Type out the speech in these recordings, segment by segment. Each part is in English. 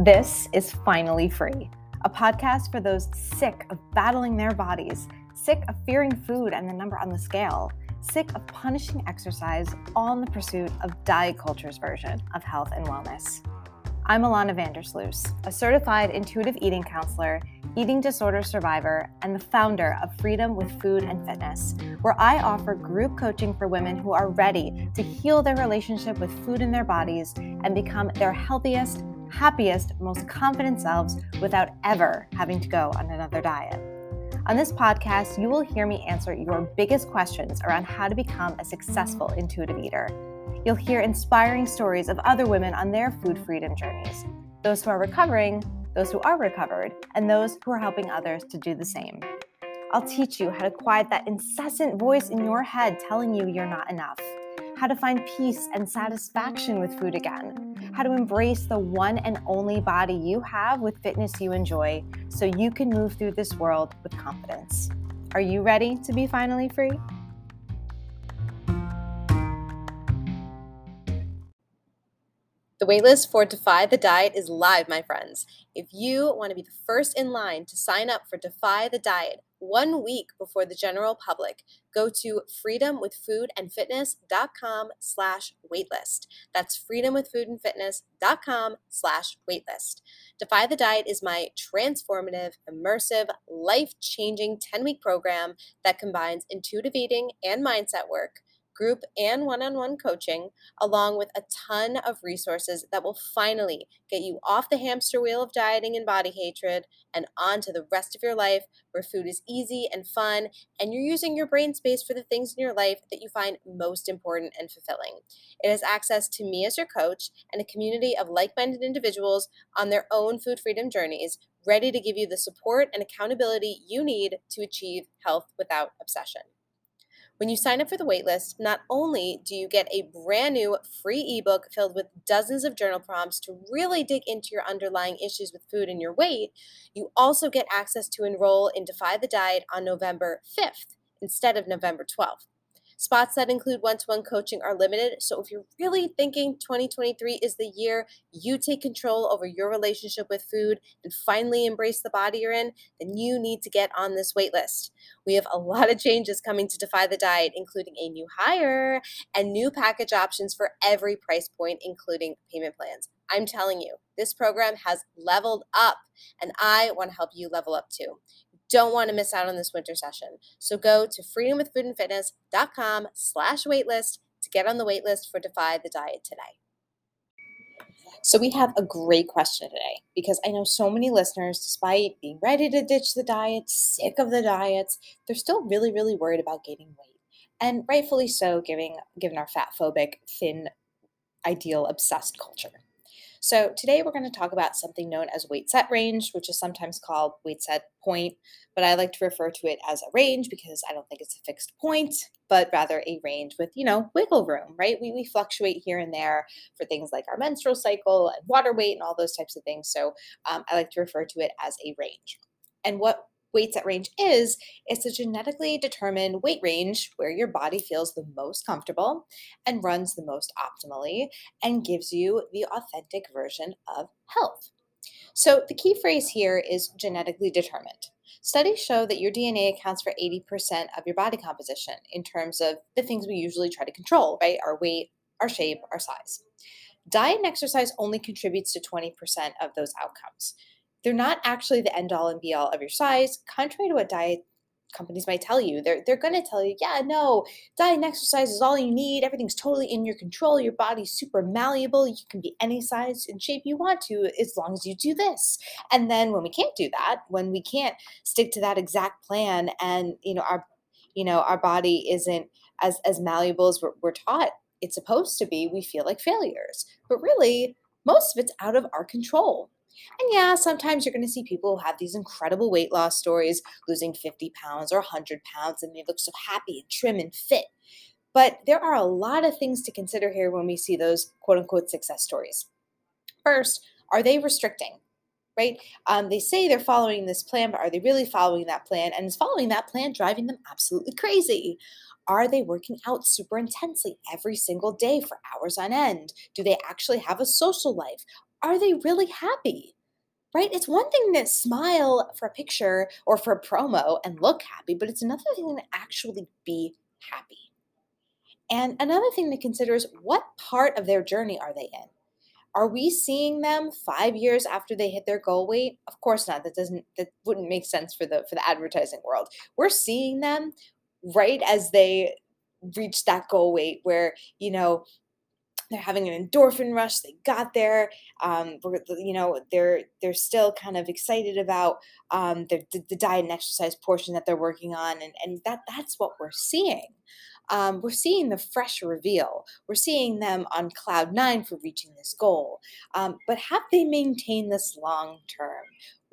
This is Finally Free, a podcast for those sick of battling their bodies, sick of fearing food and the number on the scale, sick of punishing exercise, all in the pursuit of diet culture's version of health and wellness. I'm Alana Van Der Sluys, a certified intuitive eating counselor, eating disorder survivor, and the founder of Freedom with Food and Fitness, where I offer group coaching for women who are ready to heal their relationship with food in their bodies and become their healthiest, happiest, most confident selves without ever having to go on another diet. On this podcast, you will hear me answer your biggest questions around how to become a successful intuitive eater You'll hear inspiring stories of other women on their food freedom journeys those who are recovering, those who are recovered, and those who are helping others to do the same. I'll teach you how to quiet that incessant voice in your head telling you you're not enough, how to find peace and satisfaction with food again, how to embrace the one and only body you have with fitness you enjoy so you can move through this world with confidence. Are you ready to be finally free? The waitlist for Defy the Diet is live, my friends. If you want to be the first in line to sign up for Defy the Diet one week before the general public, go to freedomwithfoodandfitness.com slash waitlist. That's freedomwithfoodandfitness.com slash waitlist. Defy the Diet is my transformative, immersive, life-changing 10-week program that combines intuitive eating and mindset work group and one on one coaching, along with a ton of resources that will finally get you off the hamster wheel of dieting and body hatred and onto the rest of your life where food is easy and fun and you're using your brain space for the things in your life that you find most important and fulfilling. It has access to me as your coach and a community of like minded individuals on their own food freedom journeys ready to give you the support and accountability you need to achieve health without obsession. When you sign up for the waitlist, not only do you get a brand new free ebook filled with dozens of journal prompts to really dig into your underlying issues with food and your weight, you also get access to enroll in Defy the Diet on November 5th instead of November 12th. Spots that include one to one coaching are limited. So if you're really thinking 2023 is the year you take control over your relationship with food and finally embrace the body you're in, then you need to get on this wait list. We have a lot of changes coming to Defy the Diet, including a new hire and new package options for every price point, including payment plans. I'm telling you, this program has leveled up, and I want to help you level up too don't want to miss out on this winter session. So go to freedomwithfoodandfitness.com slash waitlist to get on the waitlist for Defy the Diet today. So we have a great question today because I know so many listeners, despite being ready to ditch the diet, sick of the diets, they're still really, really worried about gaining weight. And rightfully so, given, given our fat phobic, thin, ideal, obsessed culture. So today we're going to talk about something known as weight set range, which is sometimes called weight set point, but I like to refer to it as a range because I don't think it's a fixed point, but rather a range with, you know, wiggle room, right? We, we fluctuate here and there for things like our menstrual cycle and water weight and all those types of things. So um, I like to refer to it as a range. And what weight set range is, it's a genetically determined weight range where your body feels the most comfortable and runs the most optimally and gives you the authentic version of health. So the key phrase here is genetically determined. Studies show that your DNA accounts for 80% of your body composition in terms of the things we usually try to control, right? Our weight, our shape, our size. Diet and exercise only contributes to 20% of those outcomes they're not actually the end all and be all of your size, contrary to what diet companies might tell you. They're, they're going to tell you, yeah, no, diet and exercise is all you need. Everything's totally in your control. Your body's super malleable. You can be any size and shape you want to as long as you do this. And then when we can't do that, when we can't stick to that exact plan and, you know, our, you know, our body isn't as, as malleable as we're, we're taught it's supposed to be, we feel like failures. But really, most of it's out of our control. And yeah, sometimes you're going to see people who have these incredible weight loss stories, losing 50 pounds or 100 pounds, and they look so happy and trim and fit. But there are a lot of things to consider here when we see those quote unquote success stories. First, are they restricting? Right? Um, they say they're following this plan, but are they really following that plan? And is following that plan driving them absolutely crazy? Are they working out super intensely every single day for hours on end? Do they actually have a social life? Are they really happy? Right? It's one thing to smile for a picture or for a promo and look happy, but it's another thing to actually be happy. And another thing to consider is what part of their journey are they in? Are we seeing them five years after they hit their goal weight? Of course not. That doesn't that wouldn't make sense for the for the advertising world. We're seeing them right as they reach that goal weight where, you know, they're having an endorphin rush they got there um, you know they're they're still kind of excited about um, the, the diet and exercise portion that they're working on and, and that that's what we're seeing um, we're seeing the fresh reveal. We're seeing them on cloud nine for reaching this goal. Um, but have they maintained this long term?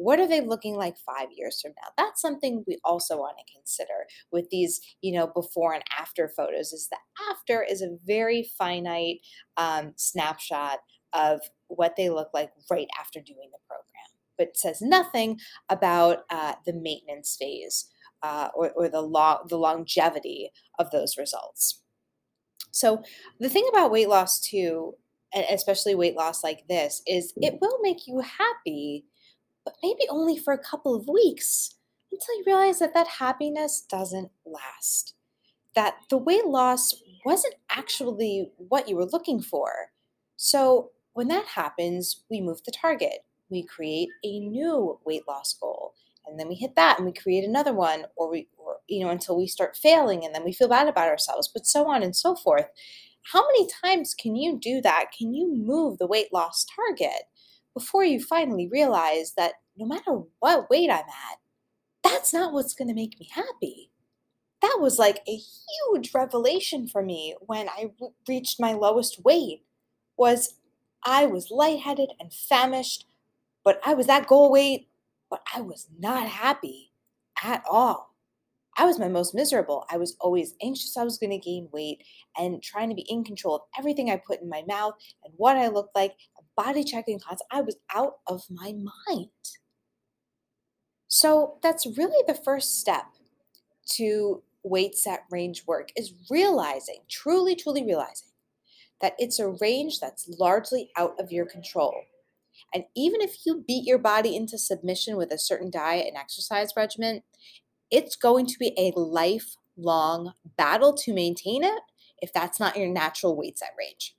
What are they looking like five years from now? That's something we also want to consider with these, you know, before and after photos. Is the after is a very finite um, snapshot of what they look like right after doing the program, but says nothing about uh, the maintenance phase uh, or, or the, lo- the longevity of those results. So, the thing about weight loss, too, and especially weight loss like this, is it will make you happy, but maybe only for a couple of weeks until you realize that that happiness doesn't last. That the weight loss wasn't actually what you were looking for. So, when that happens, we move the target. We create a new weight loss goal and then we hit that and we create another one or we or, you know until we start failing and then we feel bad about ourselves but so on and so forth how many times can you do that can you move the weight loss target before you finally realize that no matter what weight i'm at that's not what's going to make me happy that was like a huge revelation for me when I reached my lowest weight was I was lightheaded and famished, but I was that goal weight but I was not happy at all. I was my most miserable. I was always anxious I was going to gain weight and trying to be in control of everything I put in my mouth and what I looked like, body checking class. I was out of my mind. So that's really the first step to weight set range work is realizing, truly, truly realizing that it's a range that's largely out of your control. And even if you beat your body into submission with a certain diet and exercise regimen, it's going to be a lifelong battle to maintain it if that's not your natural weight set range.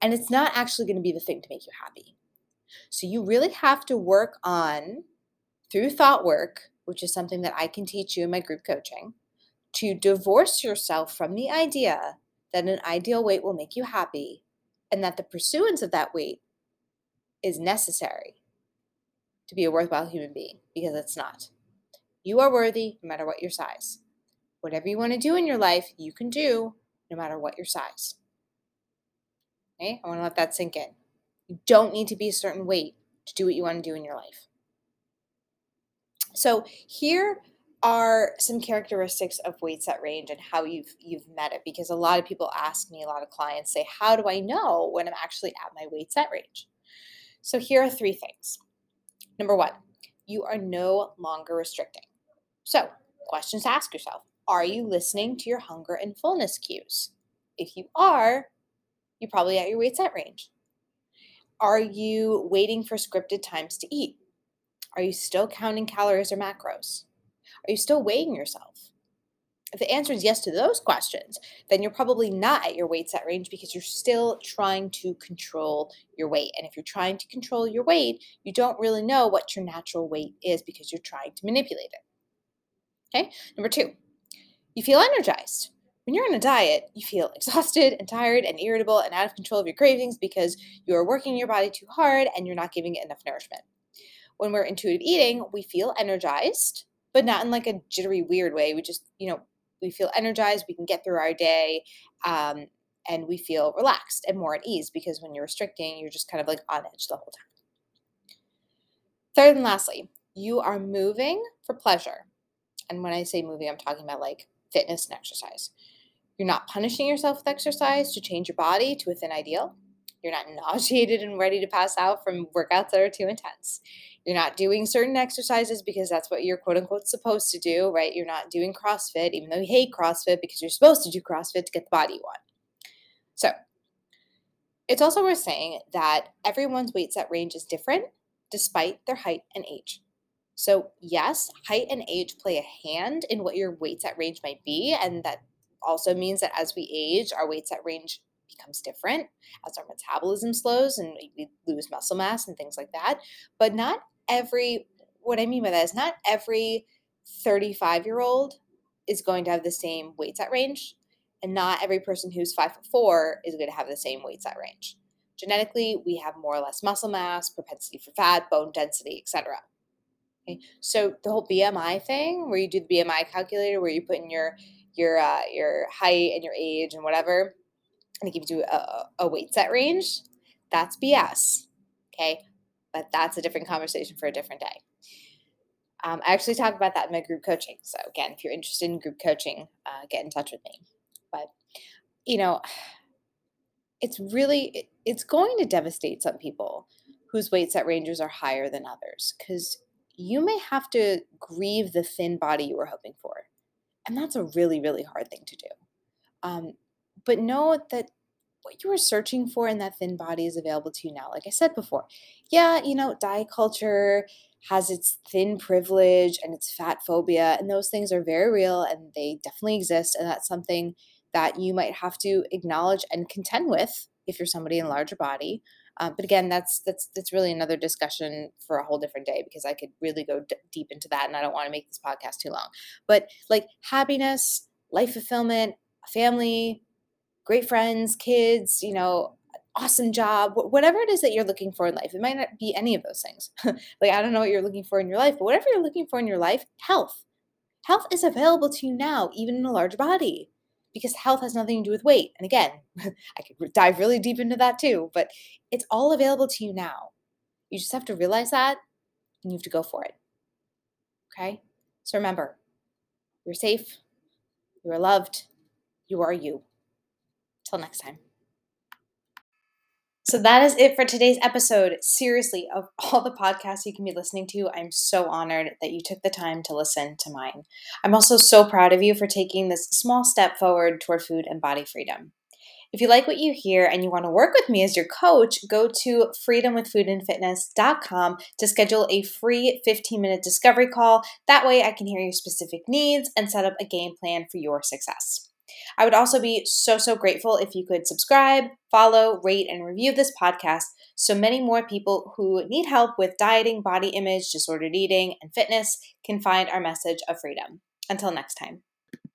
And it's not actually going to be the thing to make you happy. So you really have to work on, through thought work, which is something that I can teach you in my group coaching, to divorce yourself from the idea that an ideal weight will make you happy and that the pursuance of that weight is necessary to be a worthwhile human being because it's not. You are worthy no matter what your size. Whatever you want to do in your life, you can do no matter what your size. Okay? I want to let that sink in. You don't need to be a certain weight to do what you want to do in your life. So, here are some characteristics of weight set range and how you've you've met it because a lot of people ask me a lot of clients say how do i know when i'm actually at my weight set range so here are three things. Number one, you are no longer restricting. So, questions to ask yourself Are you listening to your hunger and fullness cues? If you are, you're probably at your weight set range. Are you waiting for scripted times to eat? Are you still counting calories or macros? Are you still weighing yourself? If the answer is yes to those questions, then you're probably not at your weight set range because you're still trying to control your weight. And if you're trying to control your weight, you don't really know what your natural weight is because you're trying to manipulate it. Okay, number two, you feel energized. When you're on a diet, you feel exhausted and tired and irritable and out of control of your cravings because you are working your body too hard and you're not giving it enough nourishment. When we're intuitive eating, we feel energized, but not in like a jittery, weird way. We just, you know, we feel energized, we can get through our day, um, and we feel relaxed and more at ease because when you're restricting, you're just kind of like on edge the whole time. Third and lastly, you are moving for pleasure. And when I say moving, I'm talking about like fitness and exercise. You're not punishing yourself with exercise to change your body to within ideal. You're not nauseated and ready to pass out from workouts that are too intense. You're not doing certain exercises because that's what you're quote unquote supposed to do, right? You're not doing CrossFit, even though you hate CrossFit because you're supposed to do CrossFit to get the body you want. So, It's also worth saying that everyone's weight set range is different despite their height and age. So, yes, height and age play a hand in what your weight set range might be. And that also means that as we age, our weight set range becomes different as our metabolism slows and we lose muscle mass and things like that. But not every, what I mean by that is not every 35 year old is going to have the same weight set range. And not every person who's five foot four is going to have the same weight set range. Genetically, we have more or less muscle mass, propensity for fat, bone density, etc. Okay? So the whole BMI thing, where you do the BMI calculator, where you put in your your uh, your height and your age and whatever, and it gives you a, a weight set range, that's BS. Okay, but that's a different conversation for a different day. Um, I actually talk about that in my group coaching. So again, if you're interested in group coaching, uh, get in touch with me. But you know, it's really it's going to devastate some people whose weight set ranges are higher than others because you may have to grieve the thin body you were hoping for. And that's a really, really hard thing to do. Um, but know that what you were searching for in that thin body is available to you now. Like I said before, yeah, you know, diet culture has its thin privilege and its fat phobia, and those things are very real and they definitely exist. And that's something that you might have to acknowledge and contend with if you're somebody in a larger body. Uh, but again, that's that's that's really another discussion for a whole different day because I could really go d- deep into that, and I don't want to make this podcast too long. But like happiness, life fulfillment, family, great friends, kids, you know, awesome job, whatever it is that you're looking for in life. It might not be any of those things. like I don't know what you're looking for in your life, but whatever you're looking for in your life, health. Health is available to you now, even in a large body because health has nothing to do with weight. And again, I could dive really deep into that too, but it's all available to you now. You just have to realize that and you have to go for it. Okay? So remember, you're safe, you are loved, you are you. Till next time. So that is it for today's episode. Seriously, of all the podcasts you can be listening to, I'm so honored that you took the time to listen to mine. I'm also so proud of you for taking this small step forward toward food and body freedom. If you like what you hear and you want to work with me as your coach, go to freedomwithfoodandfitness.com to schedule a free 15 minute discovery call. That way, I can hear your specific needs and set up a game plan for your success. I would also be so, so grateful if you could subscribe, follow, rate, and review this podcast so many more people who need help with dieting, body image, disordered eating, and fitness can find our message of freedom. Until next time.